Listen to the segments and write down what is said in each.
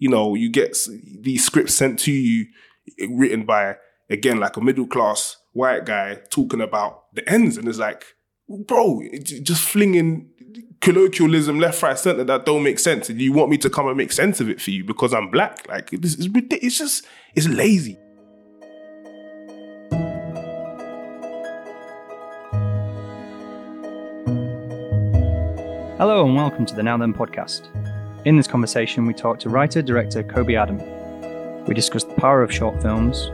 you know, you get these scripts sent to you written by again like a middle class white guy talking about the ends, and it's like, bro, just flinging colloquialism left, right, center that don't make sense, and you want me to come and make sense of it for you because I'm black? Like this is ridiculous. It's just it's lazy. Hello and welcome to the Now Then podcast. In this conversation, we talk to writer director Koby Adom. We discuss the power of short films,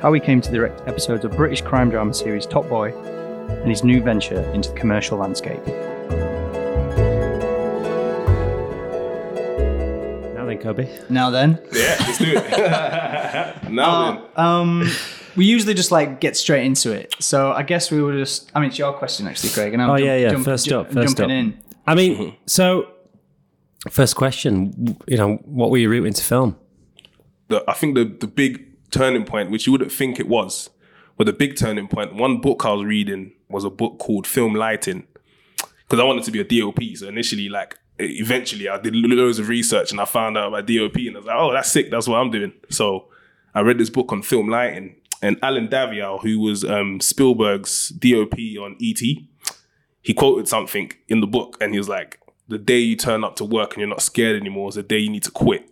how he came to direct episodes of British crime drama series Top Boy, and his new venture into the commercial landscape. Now then, Koby. Now then, Yeah, let's do it. now then. um, we usually just like get straight into it. So I guess we will just. I mean, it's your question actually, Craig. And I'm Oh, jump- yeah, yeah. jump- First jump- up, first jumping up. in. I mean, so first question, you know, what were you route into film? the, I think the the big turning point, which you wouldn't think it was, but the big turning point. One book I was reading was a book called Film Lighting, because I wanted to be a DOP. So initially, like, eventually, I did loads of research and I found out about DOP, and I was like, oh, that's sick. That's what I'm doing. So I read this book on film lighting, and Allen Daviau, who was um, Spielberg's DOP on ET, he quoted something in the book, and he was like, "The day you turn up to work and you're not scared anymore is the day you need to quit."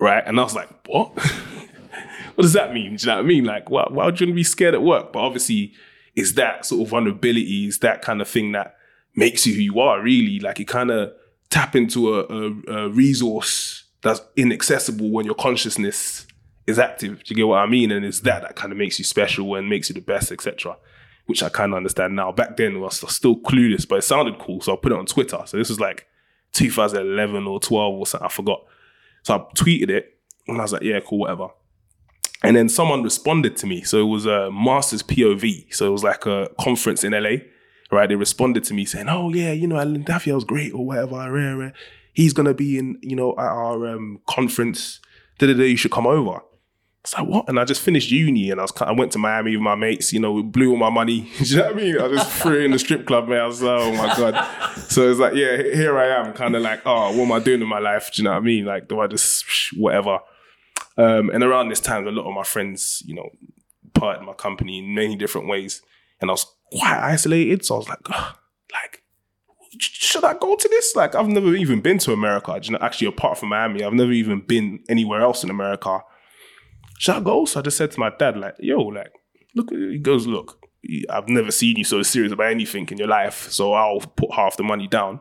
right? And I was like, what? what does that mean? Do you know what I mean? Like, why, why would you want to be scared at work? But obviously, it's that sort of vulnerability, it's that kind of thing that makes you who you are, really. Like, you kind of tap into a, a, a resource that's inaccessible when your consciousness is active. Do you get what I mean? And it's that that kind of makes you special and makes you the best, etc. Which I kind of understand now. Back then, I was still clueless, but it sounded cool, so I put it on Twitter. So this was like 2011 or 12 or something. I forgot. So I tweeted it and I was like, yeah, cool, whatever. And then someone responded to me. So it was a Masters POV. So it was like a conference in LA, right? They responded to me saying, oh, yeah, you know, Allen Daviau's great or whatever. He's to be in, you know, at our um, conference. Da-da-da, you should come over. It's like, what? And I just finished uni and I was I went to Miami with my mates, you know, we blew all my money. Do you know what I mean? I just threw it in the strip club, man. I was like, oh my God. So it's like, yeah, here I am, kind of like, oh, what am I doing in my life? Do you know what I mean? Like, do I just whatever? Um, and around this time, a lot of my friends, you know, parted my company in many different ways. And I was quite isolated. So I was like, "Ugh, like, should I go to this? Like, I've never even been to America. You know, actually, apart from Miami, I've never even been anywhere else in America should I I just said to my dad, like, yo, like, look, he goes, look, I've never seen you so serious about anything in your life, so I'll put half the money down.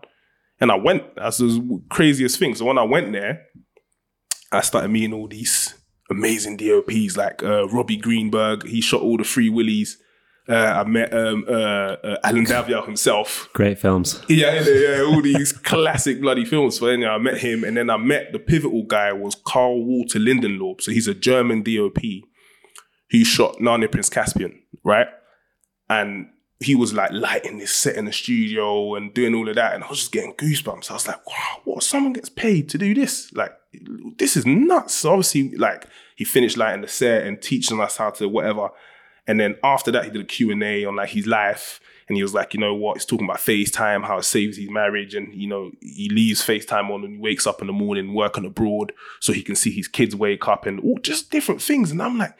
And I went. That's the craziest thing. So when I went there, I started meeting all these amazing DOPs, like uh, Robbie Greenberg. He shot all the Free Willies. Uh, I met um, uh, uh, Allen Daviau himself. Great films. Yeah, yeah, yeah, all these classic bloody films. So then I met him, and then I met the pivotal guy was Karl Walter Lindenlaub. So he's a German DOP who shot Narnia Prince Caspian, right? And he was like lighting this set in the studio and doing all of that, and I was just getting goosebumps. I was like, wow, what? Someone gets paid to do this? Like, this is nuts. So obviously, like, he finished lighting the set and teaching us how to whatever. And then after that, he did a Q&A on like his life. And he was like, you know what? He's talking about FaceTime, how it saves his marriage. And, you know, he leaves FaceTime on and he wakes up in the morning working abroad so he can see his kids wake up and all just different things. And I'm like,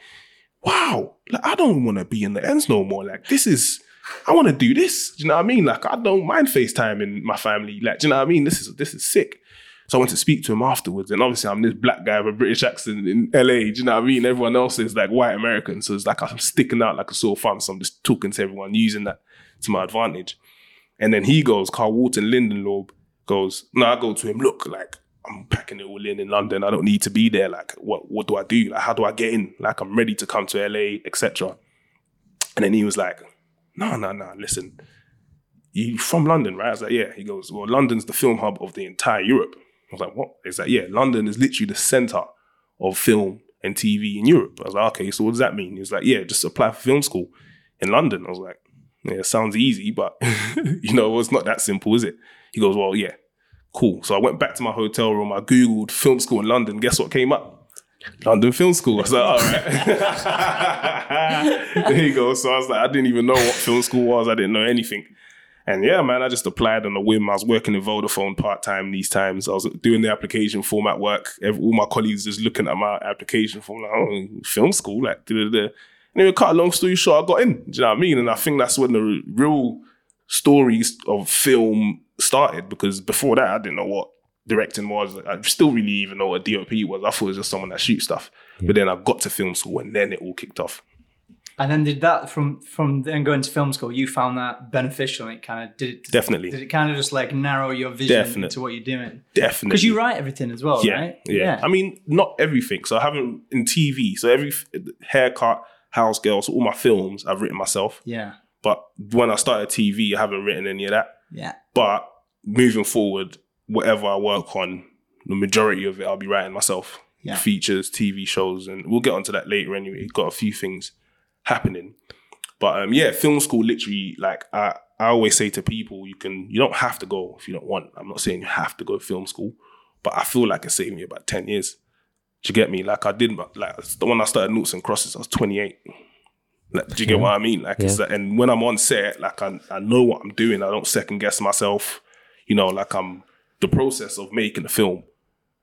wow, like I don't want to be in the ends no more. Like this is, I want to do this. Do you know what I mean? Like I don't mind FaceTime in my family. Like, do you know what I mean? This is, this is sick. So I went to speak to him afterwards, and obviously I'm this black guy with a British accent in LA. Do you know what I mean? Everyone else is like white American, so it's like I'm sticking out like a sore thumb. So I'm just talking to everyone, using that to my advantage. And then he goes, Karl Walton Lindenlaub goes, no, I go to him, look, like I'm packing it all in in London. I don't need to be there. Like, what what do I do? Like, how do I get in? Like, I'm ready to come to LA, etc. And then he was like, no, no, no, listen, you from London, right? I was like, yeah. He goes, well, London's the film hub of the entire Europe. I was like, what? He's like, yeah, London is literally the center of film and TV in Europe. I was like, okay, so what does that mean? He was like, yeah, just apply for film school in London. I was like, yeah, sounds easy, but you know, it's not that simple, is it? He goes, well, yeah, cool. So I went back to my hotel room. I Googled film school in London. Guess what came up? London Film School. I was like, all right. there you go. So I was like, I didn't even know what film school was. I didn't know anything. And yeah, man, I just applied on a whim. I was working in Vodafone part time these times. I was doing the application form at work. All my colleagues just looking at my application form, like, oh, film school, like, da da da. Anyway, cut a long story short, I got in. Do you know what I mean? And I think that's when the real stories of film started because before that, I didn't know what directing was. I still really even know what DOP was. I thought it was just someone that shoots stuff. But then I got to film school and then it all kicked off. And then did that from from then going to film school, you found that beneficial and it kind of did it Definitely. did it kind of just like narrow your vision Definitely. to what you're doing? Definitely. Because you write everything as well, yeah, right? yeah, yeah. I mean, not everything. So I haven't in TV. So every haircut, house girl, so all my films I've written myself. yeah. But when I started TV, I haven't written any of that. Yeah. But moving forward, whatever I work on, the majority of it I'll be writing myself. Yeah. Features, TV shows, and we'll get onto that later anyway. Got a few things happening. But um, yeah, film school literally like I, I always say to people, you can you don't have to go if you don't want. I'm not saying you have to go to film school, but I feel like it saved me about 10 years. Do you get me? Like I did like the one I started Noughts and Crosses, I was 28. Like, do you get what I mean? Like, it's Yeah. like, and when I'm on set, like I, I know what I'm doing. I don't second guess myself. You know, like I'm the process of making a film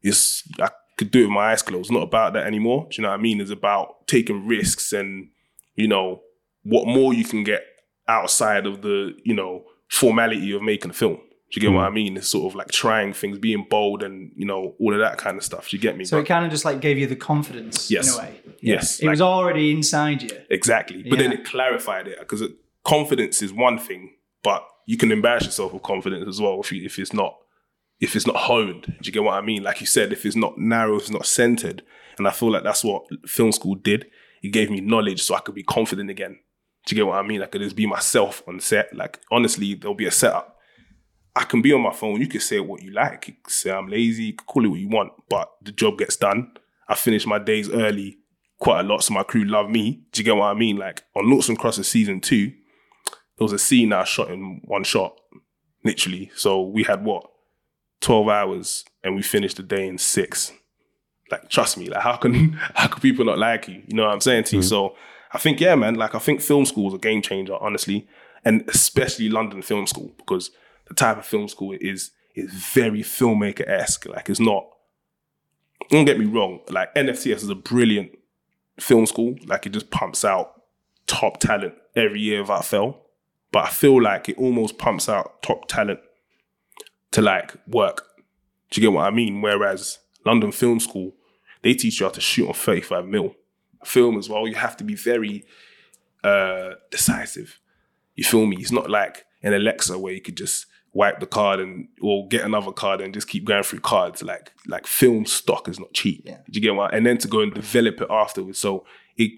is I could do it with my eyes closed. It's not about that anymore. Do you know what I mean? It's about taking risks and you know what more you can get outside of the you know formality of making a film. Do you get what hmm. I mean? It's sort of like trying things, being bold, and you know all of that kind of stuff. Do you get me? So it kind of just like gave you the confidence Yes. in a way. Yes, It like- was already inside you. Exactly. But then it clarified it because confidence is one thing, but you can embarrass yourself with confidence as well if you, if it's not if it's not honed. Do you get what I mean? Like you said, if it's not narrow, if it's not centered. And I feel like that's what film school did. It gave me knowledge so I could be confident again. Do you get what I mean? I could just be myself on set. Like honestly, there'll be a setup. I can be on my phone. You can say what you like. You can say I'm lazy. You can call it what you want, but the job gets done. I finish my days early quite a lot, so my crew love me. Do you get what I mean? Like on Noughts and Crosses season two, there was a scene that I shot in one shot, literally. So we had what twelve hours, and we finished the day in six. Like trust me, like how can how can people not like you? You know what I'm saying to you? Mm. So I think yeah, man. Like I think film school is a game changer, honestly, and especially London Film School because the type of film school it is is very filmmaker esque. Like it's not. Don't get me wrong. Like NFTS is a brilliant film school. Like it just pumps out top talent every year without fail. But I feel like it almost pumps out top talent to like work. Do you get what I mean? Whereas London Film School, they teach you how to shoot on 35 mil. Film as well, you have to be very uh decisive. You feel me? It's not like an Alexa where you could just wipe the card and or get another card and just keep going through cards. Like like film stock is not cheap. Yeah. Do you get what? And then to go and develop it afterwards. So it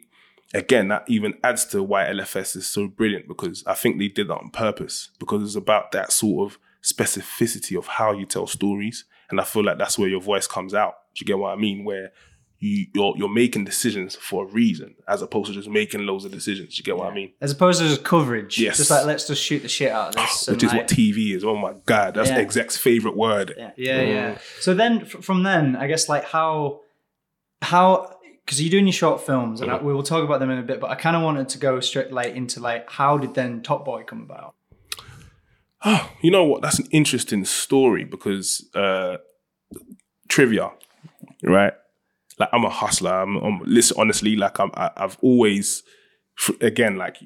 again that even adds to why LFS is so brilliant because I think they did that on purpose because it's about that sort of specificity of how you tell stories. And I feel like that's where your voice comes out. Do you get what I mean? Where you, you're you're making decisions for a reason as opposed to just making loads of decisions. Do you get what I mean? As opposed to just coverage. Yes. Just like let's just shoot the shit out of this. Which is like- what TV is. Oh my god, that's Yeah. the exec's favorite word. Yeah, yeah, yeah. So then, from then, I guess like how, how, because you're doing your short films, and I, we will talk about them in a bit. But I kind of wanted to go straight like into like how did then Top Boy come about? Oh, you know what? That's an interesting story because uh trivia, right? Like I'm a hustler. I'm, I'm listen honestly. Like I'm, I, I've always, again, like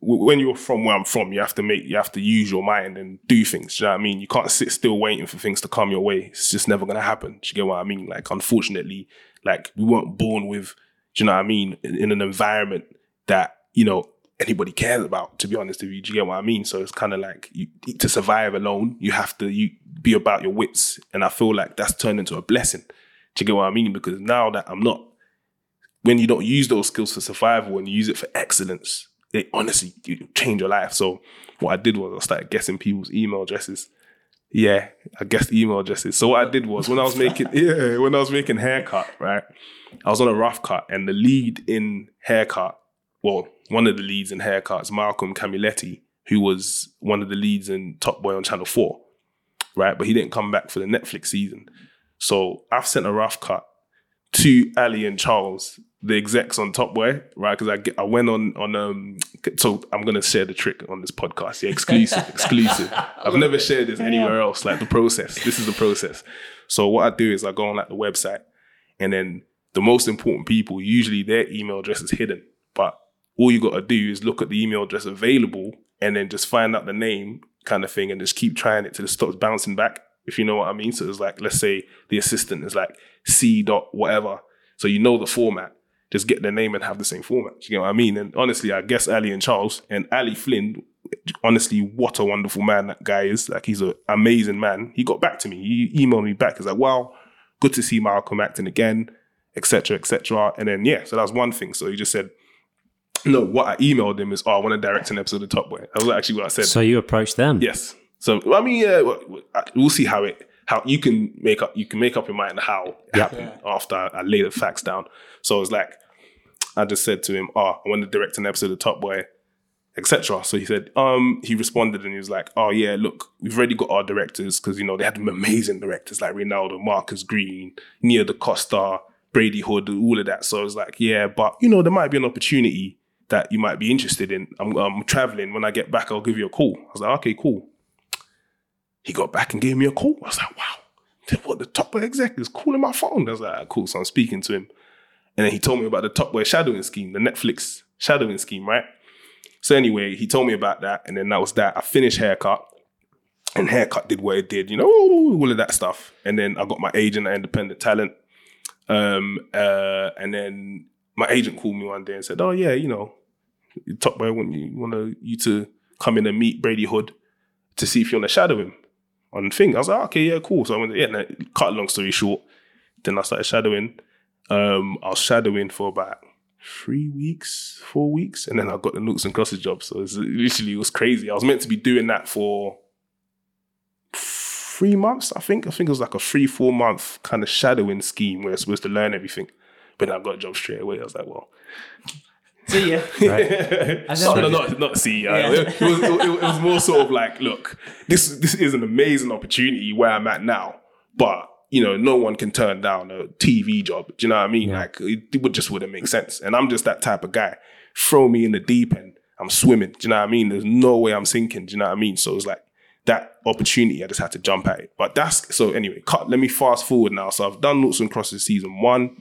when you're from where I'm from, you have to make, you have to use your mind and do things. Do you know what I mean? You can't sit still waiting for things to come your way. It's just never gonna happen. Do you get what I mean? Like unfortunately, like we weren't born with. Do you know what I mean? In, in an environment that you know anybody cares about. To be honest with you, do you get what I mean? So it's kind of like you, to survive alone, you have to you be about your wits, and I feel like that's turned into a blessing. Do you get what I mean? Because now that I'm not, when you don't use those skills for survival and you use it for excellence, they honestly change your life. So what I did was I started guessing people's email addresses. Yeah, I guessed email addresses. So what I did was when I was making yeah, when I was making haircut, right? I was on a rough cut and the lead in haircut, well, one of the leads in haircut is Malcolm Kamulete, who was one of the leads in Top Boy on Channel 4, right? But he didn't come back for the Netflix season. So I've sent a rough cut to Ali and Charles the execs on Top Boy, right? Because I get, I went on on um. So I'm gonna share the trick on this podcast. Yeah, exclusive, exclusive. I've never shared this anywhere else. Like the process. This is the process. So what I do is I go on like the website, and then the most important people usually their email address is hidden, but all you got to do is look at the email address available, and then just find out the name kind of thing, and just keep trying it till it stops bouncing back. If you know what I mean. So it's like let's say the assistant is like C dot whatever. So you know the format just get their name and have the same format. You know what I mean? And honestly, I guess Ali and Charles and Ali Flind, honestly, what a wonderful man that guy is. Like he's an amazing man. He got back to me. He emailed me back. He's like, wow, good to see Malcolm acting again, etc., etc. And then yeah, so that's one thing. So he just said, no, what I emailed him is, oh, I want to direct an episode of Top Boy. That was actually what I said. So you approached them. Yes. So I mean, yeah, we'll see how it how you can make up you can make up your mind how it happened after I lay the facts down. So it's like I just said to him, "Oh, I want to direct an episode of Top Boy, etc." So he said, um, he responded and he was like, "Oh yeah, look, we've already got our directors because you know they had amazing directors like Reinaldo, Marcus Green, Nia DaCosta, Brady Hood, all of that." So I was like, "Yeah, but you know there might be an opportunity that you might be interested in. I'm, I'm traveling. When I get back, I'll give you a call." I was like, "Okay, cool." He got back and gave me a call. I was like, "Wow." What the top boy exec is calling my phone? I was like, cool. So I'm speaking to him. And then he told me about the Top Boy shadowing scheme, the Netflix shadowing scheme, right? So anyway, he told me about that, and then that was that. I finished haircut, and haircut did what it did, you know, all of that stuff. And then I got my agent at Independent Talent, um, uh, and then my agent called me one day and said, "Oh yeah, you know, Top Boy want you want you to come in and meet Brady Hood to see if you want to shadow him on thing." I was like, "Okay, yeah, cool." So I went, yeah. Cut long story short, then I started shadowing. Um, I was shadowing for about three weeks, four weeks, and then I got the Noughts and Crosses job. So it was, literally, it was crazy. I was meant to be doing that for three months, I think. I think it was like a three, four month kind of shadowing scheme where you're supposed to learn everything. But I got a job straight away. I was like, well. See ya. no, no, not, not see. Uh, Yeah. it, it was, it, it was more sort of like, look, this this is an amazing opportunity where I'm at now, but you know, no one can turn down a TV job. Do you know what I mean? Like it, it would just wouldn't make sense. And I'm just that type of guy. Throw me in the deep end, I'm swimming. Do you know what I mean? There's no way I'm sinking. Do you know what I mean? So it's like that opportunity. I just had to jump at it. But that's so anyway. Cut. Let me fast forward now. So I've done Noughts and Crosses season one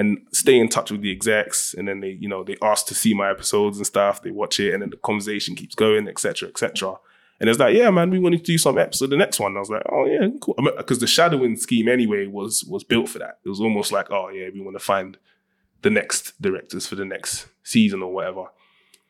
and stay in touch with the execs and then they you know they ask to see my episodes and stuff they watch it and then the conversation keeps going etc etc and it's like yeah man we wanted to do some episode the next one. I was like oh yeah cool. Because the shadowing scheme anyway was was built for that. It was almost like oh yeah we want to find the next directors for the next season or whatever.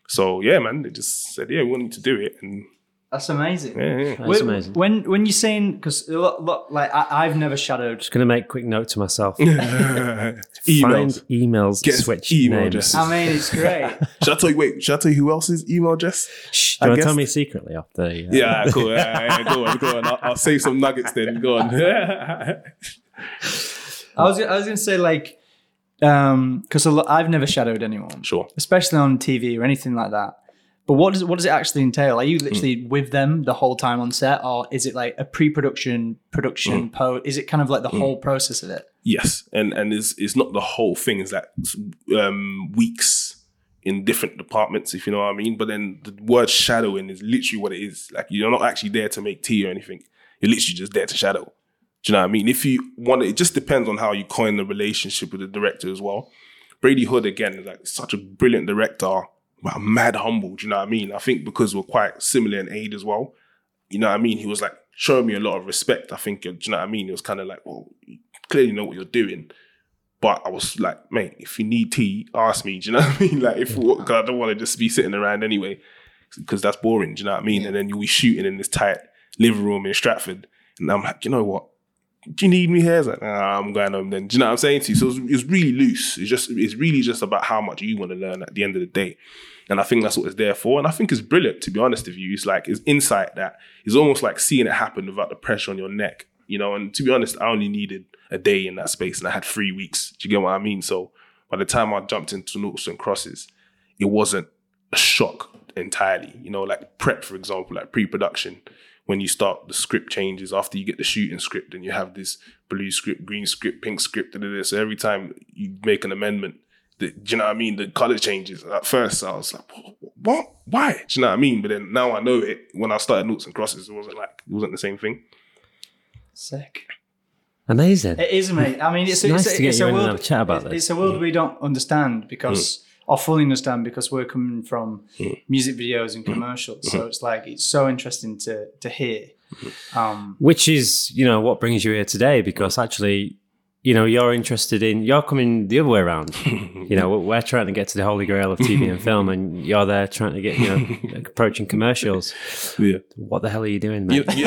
So yeah man they just said yeah we want you to do it and That's amazing. yeah, yeah. That's when, amazing. When when you're saying because like I, I've never shadowed. Just going to make quick note to myself. emails Find emails, Get switch email names. addresses. I mean, it's great. should i tell you wait should i tell you who else's email address Shh, do I you want tell me secretly after? Uh, Yeah, cool. Yeah, yeah, go on, go on. I'll, I'll save some nuggets then. Go on. I was I was gonna say like um because I've never shadowed anyone, sure. especially on TV or anything like that. But what does what does it actually entail? Are you hmm. literally with them the whole time on set, or is it like a pre-production, production, hmm. po? Is it kind of like the hmm. whole process of it? Yes, and and it's it's not the whole thing. It's like um, weeks in different departments, if you know what I mean. But then the word shadowing is literally what it is. Like you're not actually there to make tea or anything. You're literally just there to shadow. Do you know what I mean? If you want, it just depends on how you coin the relationship with the director as well. Brady Hood again is like such a brilliant director, but mad humble. Do you know what I mean? I think because we're quite similar in age as well. You know what I mean? He was like showing me a lot of respect. I think. Do you know what I mean? It was kind of like, well, you clearly know what you're doing. But I was like, mate, if you need tea, ask me. Do you know what I mean? Like, if because I don't want to just be sitting around anyway, because that's boring. Do you know what I mean? And then you'll be shooting in this tight living room in Stratford, and I'm like, you know what? Do you need me here? It's like, I'm going home then. Do you know what I'm saying to you? So it's, it's really loose. It's just, it's really just about how much you want to learn at the end of the day. And I think that's what it's there for. And I think it's brilliant, to be honest with you. It's like, it's insight that is almost like seeing it happen without the pressure on your neck, you know? And to be honest, I only needed a day in that space and I had three weeks. Do you get what I mean? So by the time I jumped into Noughts and Crosses, it wasn't a shock entirely. You know, like prep, for example, like pre-production, when you start the script changes after you get the shooting script and you have this blue script, green script, pink script, da, da, da. so every time you make an amendment, The, do you know what I mean? The color changes. At first, I was like, what? Why? Do you know what I mean? But then now I know it. When I started noughts and crosses, it wasn't like it wasn't the same thing. Sick. Amazing. It is, mate. I mean, it's, It's it's, nice to get it's you a in and have a chat about it's- this. It's a world we don't understand because, hmm. Or fully understand because we're coming from hmm. music videos and hmm. commercials. So hmm. it's like it's so interesting to to hear. Um, Which is, you know, what brings you here today because actually, you know, you're interested in, you're coming the other way around. you know, we're, we're trying to get to the holy grail of TV and film and you're there trying to get, you know, approaching commercials. Yeah. What the hell are you doing, man? Yeah.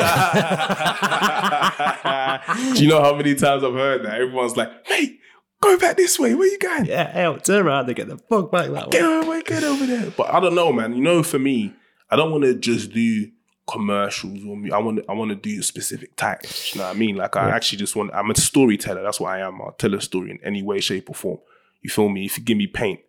Do you know how many times I've heard that? Everyone's like, mate, go back this way. Where you going? Yeah, hell, turn around and get the fuck back that Get way. over, get over there. But I don't know, man. You know, for me, I don't want to just do commercials or mu- I want to, I want to do specific types. You know what I mean? Like I actually just want. I'm a storyteller. That's what I am. I'll tell a story in any way, shape, or form. You feel me? If you give me paint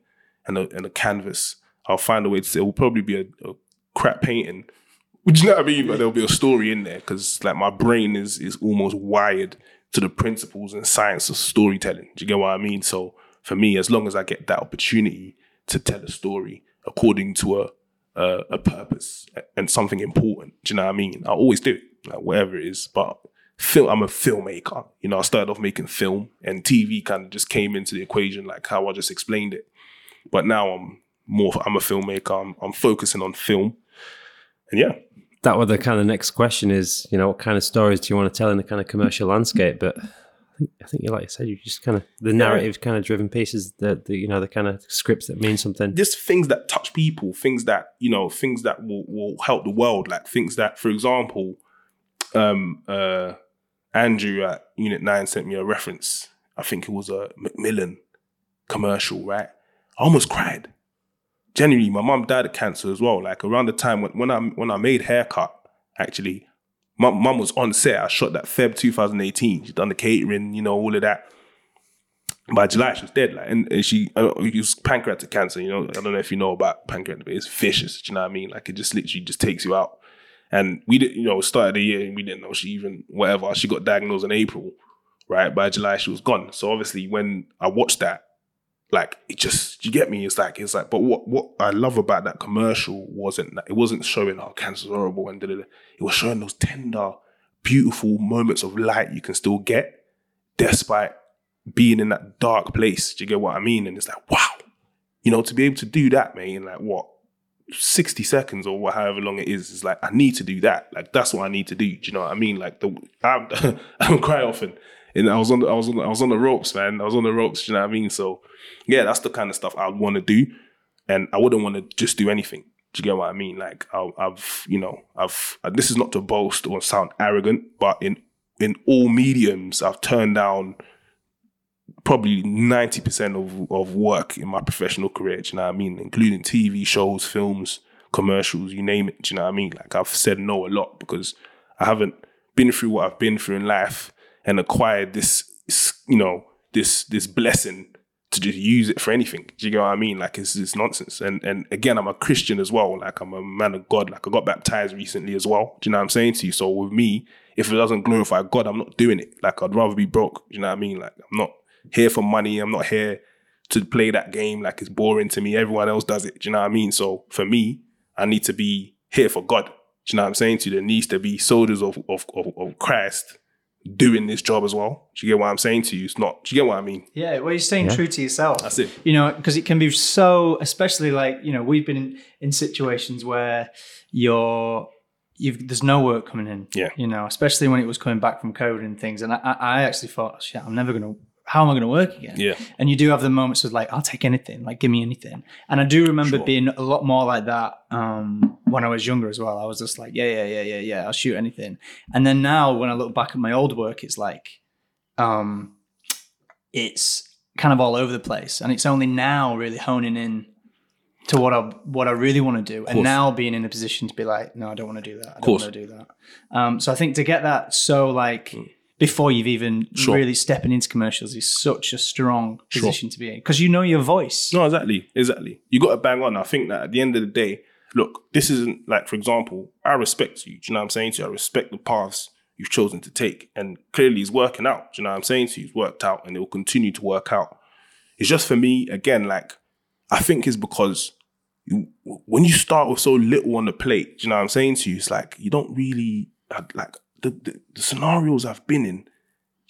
and a, and a canvas, I'll find a way to. It will probably be a, a crap painting. Do you know what I mean? But there'll be a story in there because like my brain is is almost wired to the principles and science of storytelling. Do you get what I mean? So for me, as long as I get that opportunity to tell a story according to a a, a purpose and something important, do you know what I mean? I always do it, like whatever it is. But film, I'm a filmmaker. You know, I started off making film, and TV kind of just came into the equation, like how I just explained it. But now I'm more. I'm a filmmaker. I'm, I'm focusing on film, and yeah, That was the kind of next question is, you know, what kind of stories do you want to tell in the kind of commercial landscape? But I think, I think you like you said, you just kind of the narrative kind of driven pieces, the, the you know the kind of scripts that mean something. just things that touch people, things that you know, things that will, will help the world. Like things that, for example, um, uh, Andrew at Unit Nine sent me a reference. I think it was a Macmillan commercial, right? I almost cried. Genuinely, my mum died of cancer as well. Like around the time when, when I when I made haircut, actually, my mum was on set. I shot that Feb 2018. She's done the catering, you know, all of that by July she was dead. Like, and, and she uh, was pancreatic cancer. You know, I don't know if you know about pancreatic, but it's vicious. Do you know what I mean? Like it just literally just takes you out. And we didn't, you know, started the year and we didn't know she even whatever. She got diagnosed in April, right? By July she was gone. So obviously when I watched that, like it just you get me. It's like it's like, but what what I love about that commercial wasn't that it wasn't showing oh, how cancer's horrible and da, da, da. it was showing those tender, beautiful moments of light you can still get despite being in that dark place. Do you get what I mean? And it's like, wow, you know, to be able to do that, man, in like what, 60 seconds or however long it is, is like, I need to do that. Like, that's what I need to do. Do you know what I mean? Like, the, I'm, I don't cry often. And I was on the, I was on the, I was on the ropes, man. I was on the ropes. You know what I mean? So, yeah, that's the kind of stuff I would want to do, and I wouldn't want to just do anything. Do you get what I mean? Like I, I've, you know, I've. uh, This is not to boast or sound arrogant, but in in all mediums, I've turned down probably 90% of, of work in my professional career, do you know what I mean? Including TV shows, films, commercials, you name it, do you know what I mean? Like I've said no a lot because I haven't been through what I've been through in life and acquired this, you know, this this blessing to just use it for anything. Do you get what I mean? Like it's it's nonsense. And and again, I'm a Christian as well. Like I'm a man of God. Like I got baptized recently as well. Do you know what I'm saying to you? So with me, if it doesn't glorify God, I'm not doing it. Like I'd rather be broke. Do you know what I mean? Like I'm not here for money. I'm not here to play that game. Like it's boring to me. Everyone else does it. Do you know what I mean? So for me, I need to be here for God. Do you know what I'm saying to you? There needs to be soldiers of of, of, of Christ doing this job as well. Do you get what I'm saying to you? It's not. Do you get what I mean? Yeah, well, you're staying true to yourself. That's it. You know, because it can be so, especially like you know, we've been in, in situations where you're, you've there's no work coming in. Yeah. You know, especially when it was coming back from COVID and things, and I, I I actually thought, oh, shit, I'm never gonna. How am I going to work again? Yeah. And you do have the moments of like, I'll take anything, like give me anything. And I do remember Sure. being a lot more like that um, when I was younger as well. I was just like, yeah, yeah, yeah, yeah, yeah, I'll shoot anything. And then now when I look back at my old work, it's like, um, it's kind of all over the place, and it's only now really honing in to what I what I really want to do, and now being in a position to be like, no, I don't want to do that. I don't want to do that. Um, so I think to get that so like before you've even. Sure. really stepping into commercials is such a strong position to be in because you know your voice. No, exactly, exactly. You got to bang on. I think that at the end of the day, look, this isn't like, for example, I respect you. Do you know what I'm saying to you? I respect the paths you've chosen to take, and clearly it's working out. Do you know what I'm saying to you? It's worked out, and it will continue to work out. It's just for me, again, like, I think it's because you, when you start with so little on the plate, do you know what I'm saying to you? It's like, you don't really, like, the, the, the scenarios I've been in, do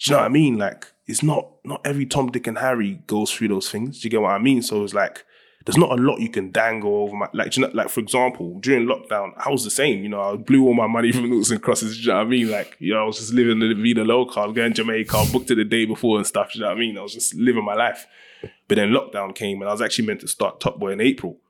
you know what I mean? Like, it's not, not every Tom, Dick, and Harry goes through those things. Do you get what I mean? So it's like, there's not a lot you can dangle over my like you know like for example during lockdown I was the same you know I blew all my money from noughts and crosses you know what I mean like you know I was just living the vida loca I was going to Jamaica I booked it the day before and stuff you know what I mean I was just living my life but then lockdown came and I was actually meant to start Top Boy in April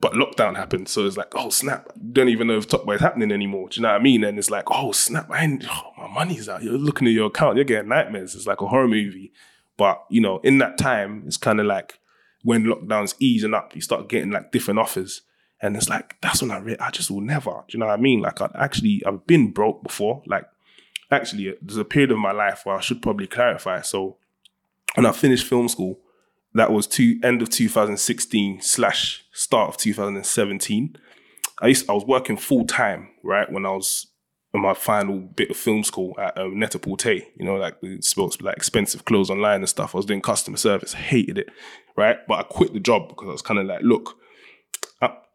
but lockdown happened so it's like oh snap don't even know if Top Boy is happening anymore do you know what I mean and it's like oh snap I ain't, oh, my money's out you're looking at your account you're getting nightmares it's like a horror movie but you know in that time it's kind of like when lockdown's easing up, you start getting like different offers. And it's like, that's when I re- I just will never. Do you know what I mean? Like I actually I've been broke before. Like actually there's a period of my life where I should probably clarify. So when I finished film school, that was to end of 2016 slash start of 2017. I used I was working full time, right, when I was in my final bit of film school at um, Net-a-Porter, you know, like the sports, like expensive clothes online and stuff. I was doing customer service, hated it, right? But I quit the job because I was kind of like, look,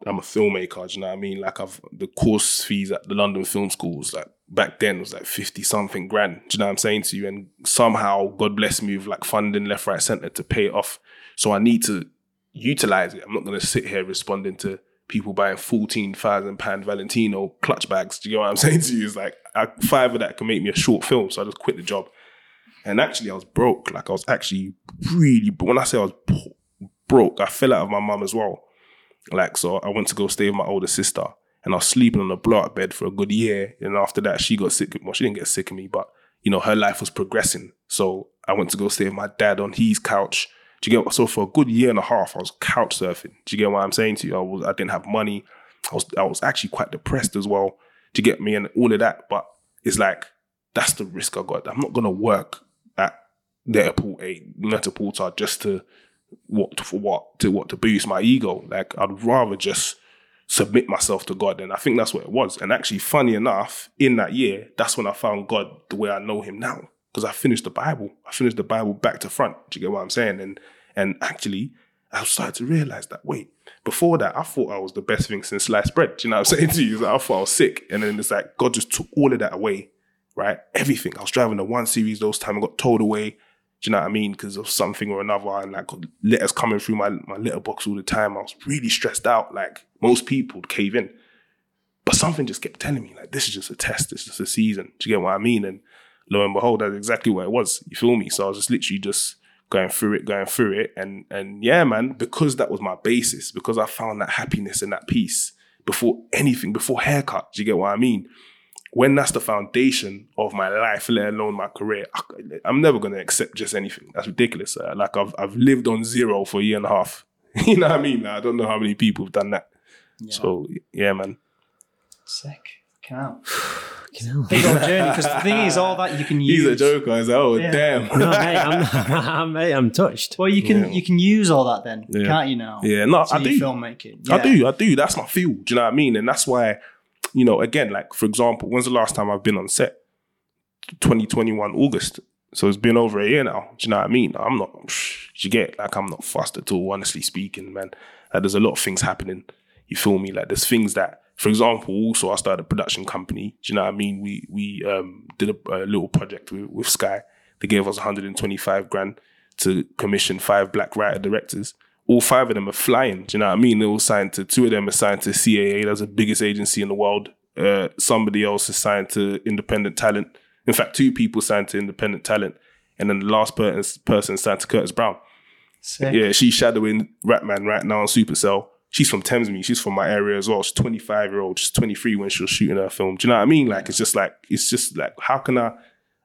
I'm a filmmaker, do you know what I mean? Like I've the course fees at the London Film Schools, like back then was like 50 something grand. Do you know what I'm saying to you? And somehow, God bless me with like funding left, right, center to pay it off. So I need to utilize it. I'm not gonna sit here responding to people buying fourteen thousand pound Valentino clutch bags. Do you know what I'm saying to you? It's like I, five of that can make me a short film, so I just quit the job. And actually, I was broke. Like I was actually really. When I say I was broke, I fell out of my mum as well. Like so, I went to go stay with my older sister, and I was sleeping on a block bed for a good year. And after that, she got sick. Well, she didn't get sick of me, but you know, her life was progressing. So I went to go stay with my dad on his couch do you get so for a good year and a half I was couch surfing. Do you get what I'm saying to you? I was I didn't have money. I was I was actually quite depressed as well. Do you get me and all of that? But it's like that's the risk I got. I'm not gonna work at the airport eh, a Net-a-Porter just to what for what to what to boost my ego. Like I'd rather just submit myself to God. And I think that's what it was. And actually, funny enough, in that year, that's when I found God the way I know him now because I finished the Bible. I finished the Bible back to front. Do you get what I'm saying? And and actually, I started to realize that wait, before that, I thought I was the best thing since sliced bread. Do you know what I'm saying to you? Like, I thought I was sick, and then it's like God just took all of that away, right? Everything. I was driving the one series those time, I got towed away. Do you know what I mean? Because of something or another, and like letters coming through my my letterbox all the time. I was really stressed out. Like most people would cave in, but something just kept telling me like this is just a test. This is just a season. Do you get what I mean? And lo and behold, that's exactly what it was. You feel me? So I was just literally just going through it, going through it, and and yeah, man, because that was my basis, because I found that happiness and that peace before anything, before haircut. Do you get what I mean? When that's the foundation of my life, let alone my career, I, am never gonna accept just anything. That's ridiculous. Uh, like I've I've lived on zero for a year and a half. you know what I mean? Like, I don't know how many people have done that. Yeah. So yeah, man. Sick. Count. Big old journey because the thing is, all that you can use. He's a joker. I was like, oh yeah. damn. no, mate, I'm, mate, I'm touched. Well, you can yeah. you can use all that then, yeah. can't you? Now, yeah, no, I do filmmaking. I do, I do. That's my field. Do you know what I mean? And that's why, you know, again, like for example, when's the last time I've been on set? 2021 August. So it's been over a year now. Do you know what I mean? I'm not. You get like I'm not fast at all. Honestly speaking, man, like there's a lot of things happening. You feel me? Like there's things that for example, also I started a production company. Do you know what I mean? We we um, did a, a, little project with, with Sky. They gave us 125 grand to commission five black writer directors. All five of them are flying. Do you know what I mean? They're all signed to two of them are signed to CAA. That's the biggest agency in the world. Uh, somebody else is signed to Independent Talent. In fact, two people signed to Independent Talent, and then the last person person signed to Curtis Brown. Sick. Yeah, she's shadowing Rapman right now on Supacell she's from Thamesmead. She's from my area as well. She's 25 year old. She's 23 when she was shooting her film. Do you know what I mean? Like, it's just like, it's just like, how can I,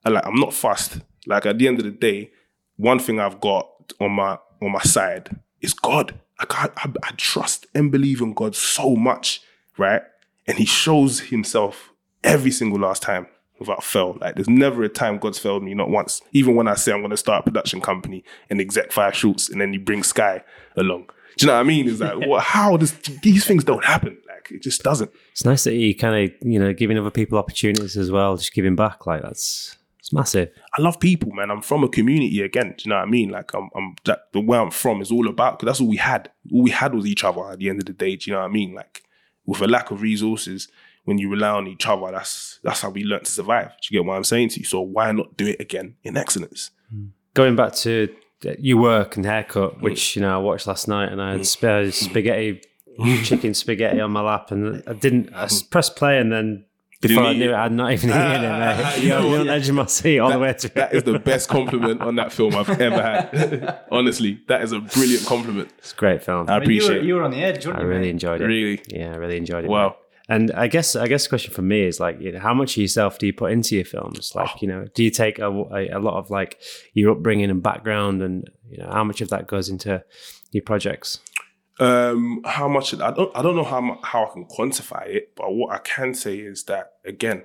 I like, I'm not fast. Like, at the end of the day, one thing I've got on my, on my side is God. I, I, I trust and believe in God so much, right? And he shows himself every single last time without fail. Like there's never a time God's failed me, not once. Even when I say I'm gonna start a production company and exec five shoots and then he brings Sky along. Do you know what I mean? Is like, well, how does these things don't happen? Like it just doesn't. It's nice that you kind of you know giving other people opportunities as well, just giving back. Like that's It's massive. I love people, man. I'm from a community again. Do you know what I mean? Like I'm, I'm that the where I'm from is all about because that's all we had. All we had was each other at the end of the day. Do you know what I mean? Like with a lack of resources, when you rely on each other, that's that's how we learn to survive. Do you get what I'm saying to you? So why not do it again in excellence? Hmm. Going back to uh, your work and haircut, hmm. which you know I watched last night, and I had hmm. sp- spaghetti, chicken spaghetti on my lap, and I didn't. I pressed play, and then before I eat knew it? it, I'd not even eaten it. Mate. You know You're on the edge of my seat all the way through. That is the best compliment on that film I've ever had. Honestly, that is a brilliant compliment. It's a great film. I I, I mean, you, were, appreciate it. you were on the edge, weren't you? really mate? enjoyed it. Really. Yeah, I really enjoyed it. Wow. mate. And I guess I guess the question for me is like, you know, how much of yourself do you put into your films? Oh. Like, you know, do you take a, a, a lot of like your upbringing and background, and you know, how much of that goes into your projects? Um, how much? I don't. I don't know how how I can quantify it, but what I can say is that again,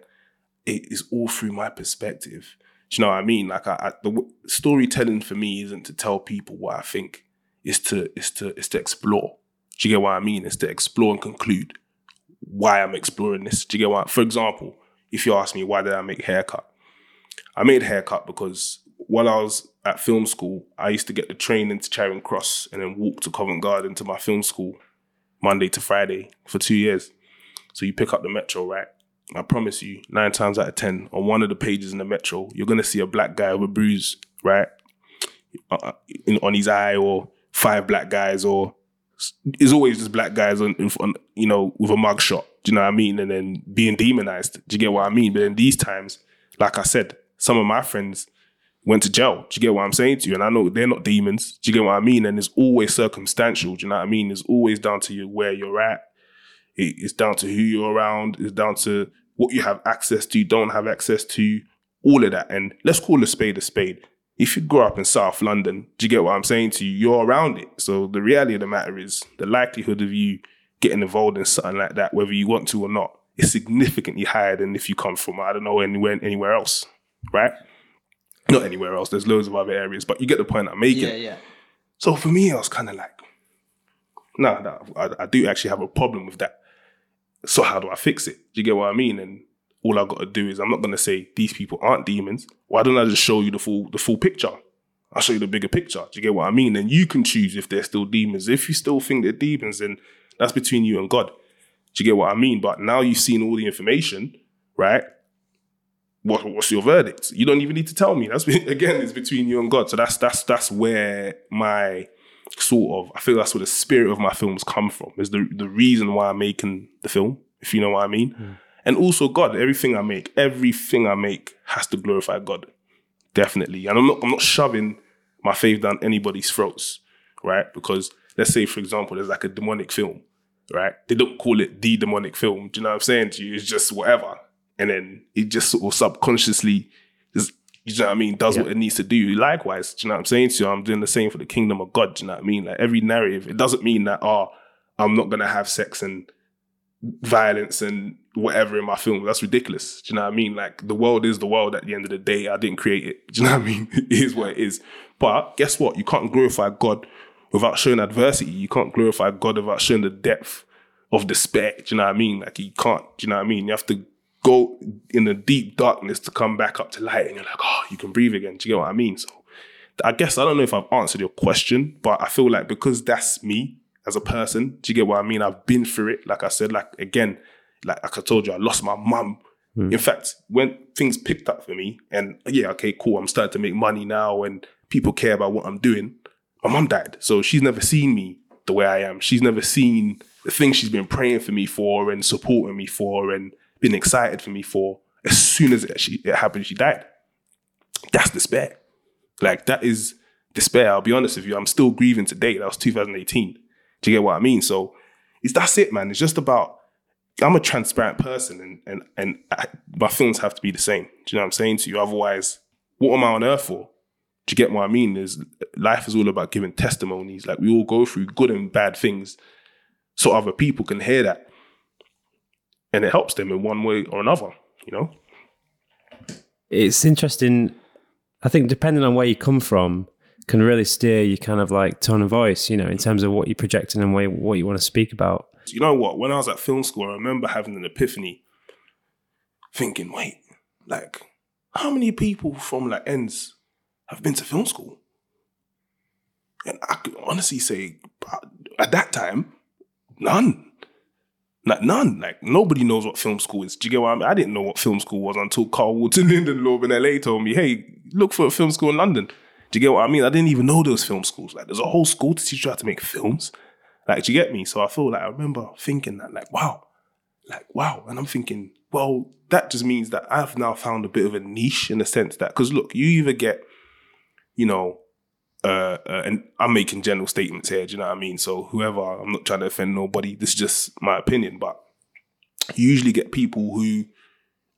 it is all through my perspective. Do you know what I mean? Like, I, I, the storytelling for me isn't to tell people what I think. It's to it's to it's to explore. Do you get what I mean? It's to explore and conclude why I'm exploring this. Do you get what? For example, if you ask me why did I make haircut, I made haircut because while I was at film school, I used to get the train into Charing Cross and then walk to Covent Garden to my film school Monday to Friday for two years. So you pick up the metro, right? I promise you, nine times out of ten, on one of the pages in the metro, you're gonna see a black guy with a bruise, right, uh, in, on his eye, or five black guys, or it's always just black guys on, front, you know, with a mugshot. Do you know what I mean? And then being demonized. Do you get what I mean? But in these times, like I said, some of my friends went to jail. Do you get what I'm saying to you? And I know they're not demons. Do you get what I mean? And it's always circumstantial. Do you know what I mean? It's always down to you where you're at. It's down to who you're around. It's down to what you have access to, don't have access to, all of that. And let's call a spade a spade. If you grow up in South London, do you get what I'm saying to you? You're around it. So the reality of the matter is the likelihood of you getting involved in something like that, whether you want to or not, is significantly higher than if you come from, I don't know, anywhere anywhere else. Right? Not anywhere else. There's loads of other areas, but you get the point I'm making. Yeah, yeah. So for me, I was kind of like, nah, nah I, I do actually have a problem with that. So how do I fix it? Do you get what I mean? And all I got to do is I'm not going to say these people aren't demons. Why don't I just show you the full the full picture? I'll show you the bigger picture. Do you get what I mean? And you can choose if they're still demons. If you still think they're demons, then that's between you and God. Do you get what I mean? But now you've seen all the information, right? What, what's your verdict? You don't even need to tell me. That's again, it's between you and God. So that's that's that's where my sort of I feel that's where the spirit of my films come from. Is the the reason why I'm making the film, if you know what I mean. Hmm. And also God, everything I make, everything I make has to glorify God. Definitely. And I'm not I'm not shoving my faith down anybody's throats, right? Because let's say, for example, there's like a demonic film, right? They don't call it the demonic film. Do you know what I'm saying to you? It's just whatever. And then it just sort of subconsciously just you know what I mean, does what it needs to do. Likewise, do you know what I'm saying to you? I'm doing the same for the kingdom of God. Do you know what I mean? Like every narrative, it doesn't mean that, oh, I'm not gonna have sex and violence and whatever in my film. That's ridiculous. Do you know what I mean? Like the world is the world at the end of the day. I didn't create it. Do you know what I mean? It is what it is. But guess what? You can't glorify God without showing adversity. You can't glorify God without showing the depth of despair. Do you know what I mean? Like you can't. Do you know what I mean? You have to go in the deep darkness to come back up to light, and you're like, oh, you can breathe again. Do you get what I mean? So, I guess I don't know if I've answered your question, but I feel like because that's me as a person. Do you get what I mean? I've been through it. Like I said, like again, like, like I told you, I lost my mum. Hmm. In fact, when things picked up for me, and yeah, okay, cool, I'm starting to make money now, and people care about what I'm doing. My mum died, so she's never seen me the way I am. She's never seen the things she's been praying for me for and supporting me for and been excited for me for. As soon as it, she, it happened, she died. That's despair. Like that is despair. I'll be honest with you. I'm still grieving today. That was 2018. Do you get what I mean? So it's that's it, man. It's just about I'm a transparent person, and and and I, my films have to be the same. Do you know what I'm saying to you? Otherwise, what am I on earth for? Do you get what I mean? Is life is all about giving testimonies. Like we all go through good and bad things, so other people can hear that, and it helps them in one way or another. You know? It's interesting. I think depending on where you come from, can really steer your kind of like tone of voice. You know, in terms of what you're projecting and what what you want to speak about. You know what? When I was at film school, I remember having an epiphany, thinking, wait, like, how many people from like ends have been to film school? And I could honestly say, uh, at that time, none. Like none. Like nobody knows what film school is. Do you get what I mean? I didn't know what film school was until Karl Walton Lindenlaub in LA told me, hey, look for a film school in London. Do you get what I mean? I didn't even know was film schools. Like there's a whole school to teach you how to make films. Like, do you get me? So I feel like I remember thinking that, like, wow. Like, wow. And I'm thinking, well, that just means that I've now found a bit of a niche in the sense that, because look, you either get, you know, uh, uh, and I'm making general statements here, do you know what I mean? So whoever, I'm not trying to offend nobody. This is just my opinion, but you usually get people who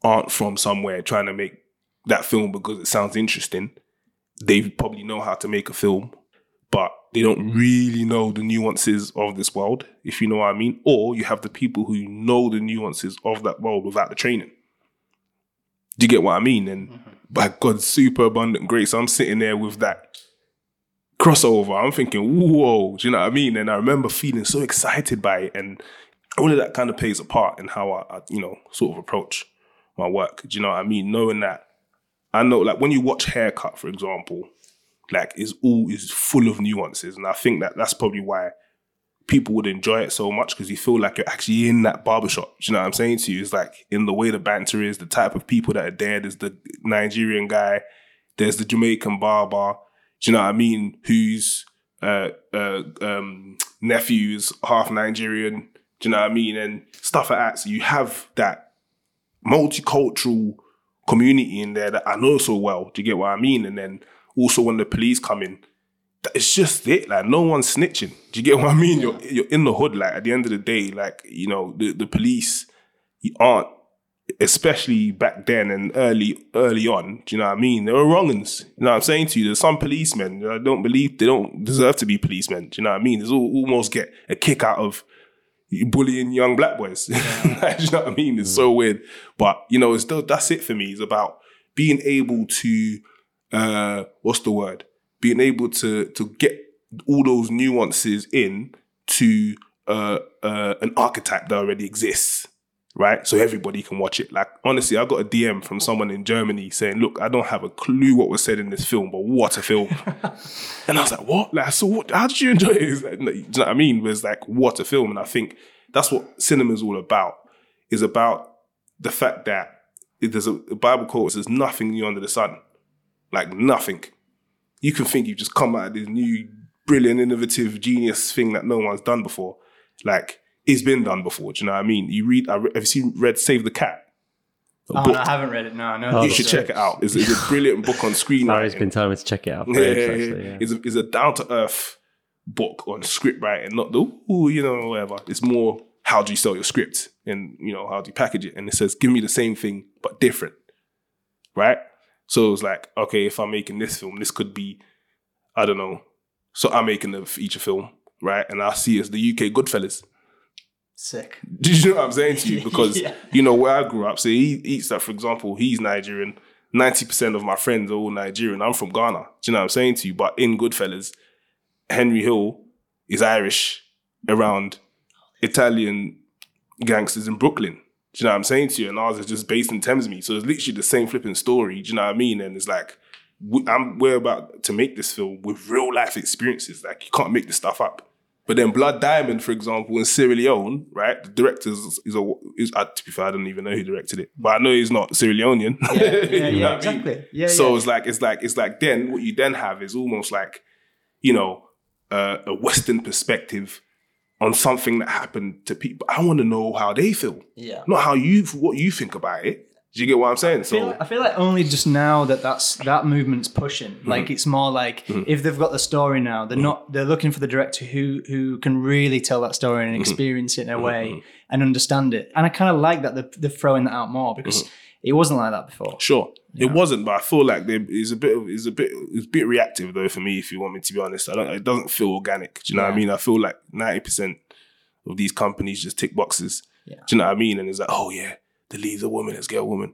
aren't from somewhere trying to make that film because it sounds interesting. They probably know how to make a film, but they don't really know the nuances of this world, if you know what I mean. Or you have the people who know the nuances of that world without the training. Do you get what I mean? And mm-hmm. by God's super abundant grace, I'm sitting there with that crossover. I'm thinking, whoa, do you know what I mean? And I remember feeling so excited by it. And all of that kind of plays a part in how I, I, you know, sort of approach my work. Do you know what I mean? Knowing that I know, like when you watch Haircut, for example, like is all is full of nuances, and I think that that's probably why people would enjoy it so much because you feel like you're actually in that barbershop. Do you know what I'm saying to you? It's like in the way the banter is, the type of people that are there. There's the Nigerian guy, there's the Jamaican barber. Do you know what I mean? Whose uh, uh, um, nephew's half Nigerian. Do you know what I mean? And stuff like that. So you have that multicultural community in there that I know so well. Do you get what I mean? And then also when the police come in, it's just it. Like no one's snitching. Do you get what I mean? You're you're in the hood. Like at the end of the day, like you know the the police you aren't, especially back then and early early on. Do you know what I mean? There were wrongins. You know what I'm saying to you? There's some policemen I don't believe they don't deserve to be policemen. Do you know what I mean? There's all, almost get a kick out of bullying young black boys. Yeah. you know what I mean? It's mm. so weird. But you know, it's still that's it for me. It's about being able to uh, what's the word? Being able to to get all those nuances in to uh, uh, an archetype that already exists, right? So everybody can watch it. Like honestly, I got a DM from someone in Germany saying, "Look, I don't have a clue what was said in this film, but what a film!" and I was like, "What? Like, so what, how did you enjoy it?" Like, do you know what I mean? It was like, "What a film!" And I think that's what cinema is all about. Is about the fact that there's a, a Bible quote says, "Nothing new under the sun." like nothing. You can think you've just come out of this new, brilliant, innovative, genius thing that no one's done before. Like it's been done before. Do you know what I mean? You read, I, have you seen read Save the Cat? Oh, no, I haven't read it. No, no. You should check it out. It's, it's a brilliant book on screen. Larry's been telling me to check it out. Yeah, yeah, yeah. It's a, it's a down to earth book on script writing, not the ooh, you know, whatever. It's more how do you sell your script and you know how do you package it. And it says, give me the same thing but different, right? So it was like, okay, if I'm making this film, this could be, I don't know. So I'm making a feature film, right? And I see it's the UK Goodfellas. Sick. Did you know what I'm saying to you? Because yeah. you know where I grew up. So he eats that, for example, he's Nigerian. Ninety percent of my friends are all Nigerian. I'm from Ghana. Do you know what I'm saying to you? But in Goodfellas, Henry Hill is Irish around Italian gangsters in Brooklyn. Do you know what I'm saying to you? And ours is just based in Thamesmead. So it's literally the same flipping story. Do you know what I mean? And it's like, I'm, we're about to make this film with real life experiences. Like, you can't make this stuff up. But then Blood Diamond, for example, in Sierra Leone, right? The director is, is a, is, uh, to be fair, I don't even know who directed it, but I know he's not Sierra Leonean. Yeah, yeah, yeah exactly. I mean? Yeah, so yeah. it's like, it's like, it's like then what you then have is almost like, you know, uh, a Western perspective on something that happened to people. I want to know how they feel. Yeah. Not how you what you think about it. Do you get what I'm saying? I feel, so I feel like only just now that that's that movement's pushing. Mm-hmm. Like it's more like mm-hmm. if they've got the story now, they're mm-hmm. not they're looking for the director who who can really tell that story and mm-hmm. experience it in a way mm-hmm. and understand it. And I kind of like that they're, they're, throwing that out more because it wasn't like that before. Sure. It wasn't, but I feel like there is a bit of is a bit it's a bit reactive though for me. If you want me to be honest, I don't. It doesn't feel organic. Do you know yeah. what I mean? I feel like ninety percent of these companies just tick boxes. Yeah. Do you know what I mean? And it's like, oh yeah, the lead's a woman, let's get a woman.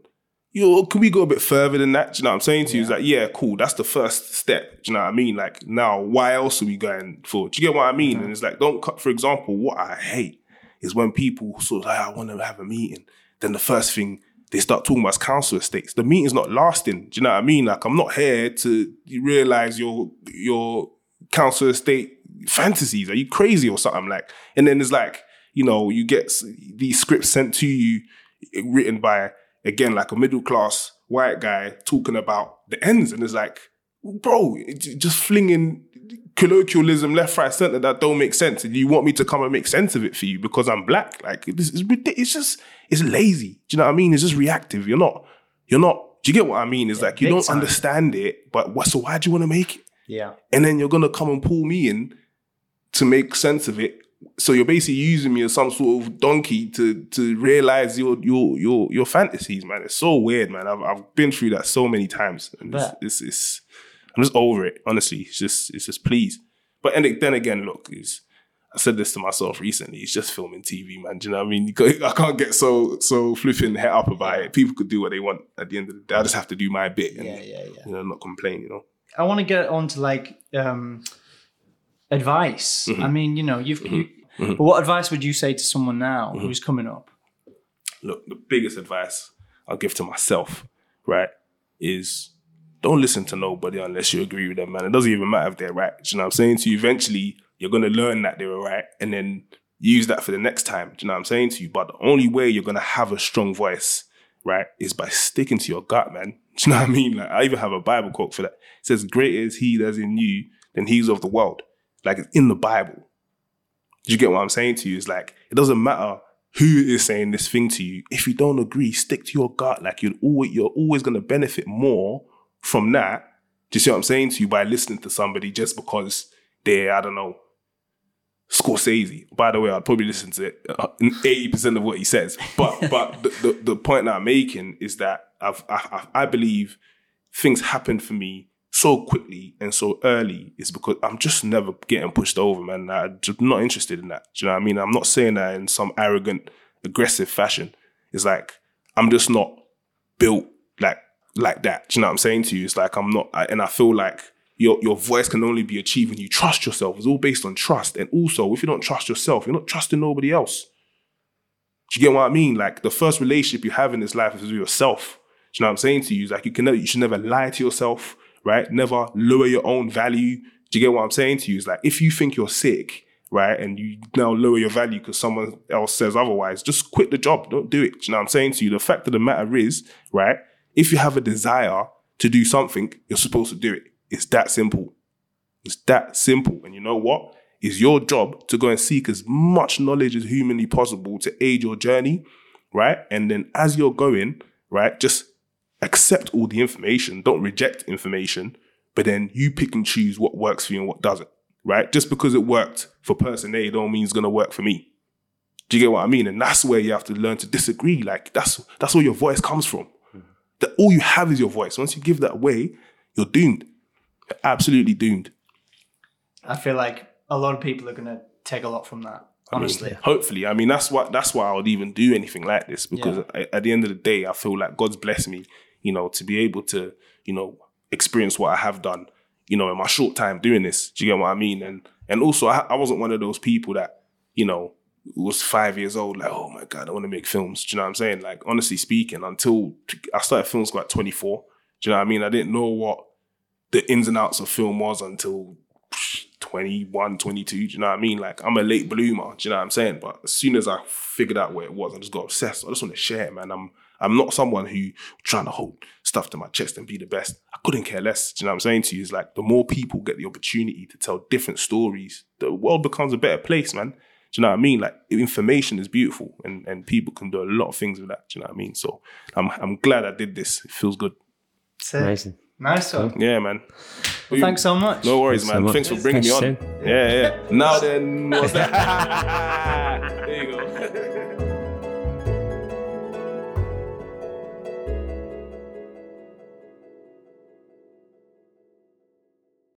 Yo, can we go a bit further than that? Do you know what I'm saying to you? It's like, yeah, cool, that's the first step. Do you know what I mean? Like, now, why else are we going for? Do you get what I mean? Mm-hmm. And it's like, don't cut, for example, what I hate is when people sort of like, I want to have a meeting. Then the first thing they start talking about council estates. The meeting's not lasting. Do you know what I mean? Like I'm not here to realize your your council estate fantasies. Are you crazy or something like? And then it's like you know you get these scripts sent to you written by again like a middle class white guy talking about the ends, and it's like, bro, just flinging colloquialism left, right, center that don't make sense, and you want me to come and make sense of it for you because I'm black? Like this is. It's just it's lazy. Do you know what I mean? It's just reactive. You're not. You're not. Do you get what I mean? It's like you don't time. understand it, but what? So why do you want to make it? Yeah. and then you're gonna come and pull me in to make sense of it. So you're basically using me as some sort of donkey to to realize your your your your fantasies, man. It's so weird, man. I've I've been through that so many times, and it's, it's it's I'm just over it. Honestly, it's just it's just please. But and then again, look, I said this to myself recently. It's just filming TV, man. Do you know what I mean? I can't get so so flipping head up about it. People could do what they want at the end of the day. I just have to do my bit and Yeah, yeah, yeah. you know not complain. You know. I want to get on to like um, advice. Mm-hmm. I mean, you know, you've. You, But what advice would you say to someone now Mm-hmm. who's coming up? look, the biggest advice I'll give to myself, right, is don't listen to nobody unless you agree with them, man. It doesn't even matter if they're right. Do you know what I'm saying to you? Eventually, you're going to learn that they were right and then use that for the next time. Do you know what I'm saying to you? But the only way you're going to have a strong voice, right, is by sticking to your gut, man. Do you know what I mean? Like, I even have a Bible quote for that. It says, Greater is he that's in you than he's of the world. Like, it's in the Bible. Do you get what I'm saying to you? It's like, it doesn't matter who is saying this thing to you. If you don't agree, stick to your gut. Like you're always, you're always going to benefit more from that. Do you see what I'm saying to you by listening to somebody just because they're, I don't know, Scorsese. By the way, I'd probably listen to uh, eighty percent of what he says. But but the, the, the point that I'm making is that I've, I, I I believe things happen for me so quickly and so early is because I'm just never getting pushed over, man. I'm just not interested in that. Do you know what I mean? I'm not saying that in some arrogant, aggressive fashion. It's like I'm just not built like like that. Do you know what I'm saying to you? It's like I'm not, I, and I feel like your your voice can only be achieved when you trust yourself. It's all based on trust, and also if you don't trust yourself, you're not trusting nobody else. Do you get what I mean? Like the first relationship you have in this life is with yourself. Do you know what I'm saying to you? It's like you can never, you should never lie to yourself, right? Never lower your own value. Do you get what I'm saying to you? It's like if you think you're sick, right, and you now lower your value because someone else says otherwise, just quit the job. Don't do it. Do you know what I'm saying to you? The fact of the matter is, right, if you have a desire to do something, you're supposed to do it. It's that simple. It's that simple. And you know what? It's your job to go and seek as much knowledge as humanly possible to aid your journey, right? And then as you're going, right, just accept all the information. Don't reject information, but then you pick and choose what works for you and what doesn't, right? Just because it worked for person A don't mean it's gonna work for me. Do you get what I mean? And that's where you have to learn to disagree. Like that's that's where your voice comes from. That all you have is your voice. Once you give that away, you're doomed. You're absolutely doomed. I feel like a lot of people are going to take a lot from that. I mean, Honestly, hopefully. I mean, that's what that's why I would even do anything like this because Yeah. at the end of the day, I feel like God's blessed me, you know, to be able to, you know, experience what I have done, you know, in my short time doing this. Do you get what I mean? And and also, I, I wasn't one of those people that, you know, was five years old, like, oh my god, I want to make films. Do you know what I'm saying? Like, honestly speaking, until I started film school at 24. Do you know what I mean? I didn't know what the ins and outs of film was until 21, 22. Do you know what I mean? Like, I'm a late bloomer. Do you know what I'm saying? But as soon as I figured out where it was, I just got obsessed. I just want to share it, man. I'm I'm not someone who trying to hold stuff to my chest and be the best. I couldn't care less. Do you know what I'm saying to you? It's like the more people get the opportunity to tell different stories, the world becomes a better place, man. Do you know what I mean? Like information is beautiful and, and people can do a lot of things with that. Do you know what I mean? So I'm I'm glad I did this. It feels good. That's it. Amazing. Nice one. Yeah, man. Well, thanks so much. No worries, Thanks so man. much. Thanks for bringing me on. Thanks, Yeah, yeah. Now then, what's that?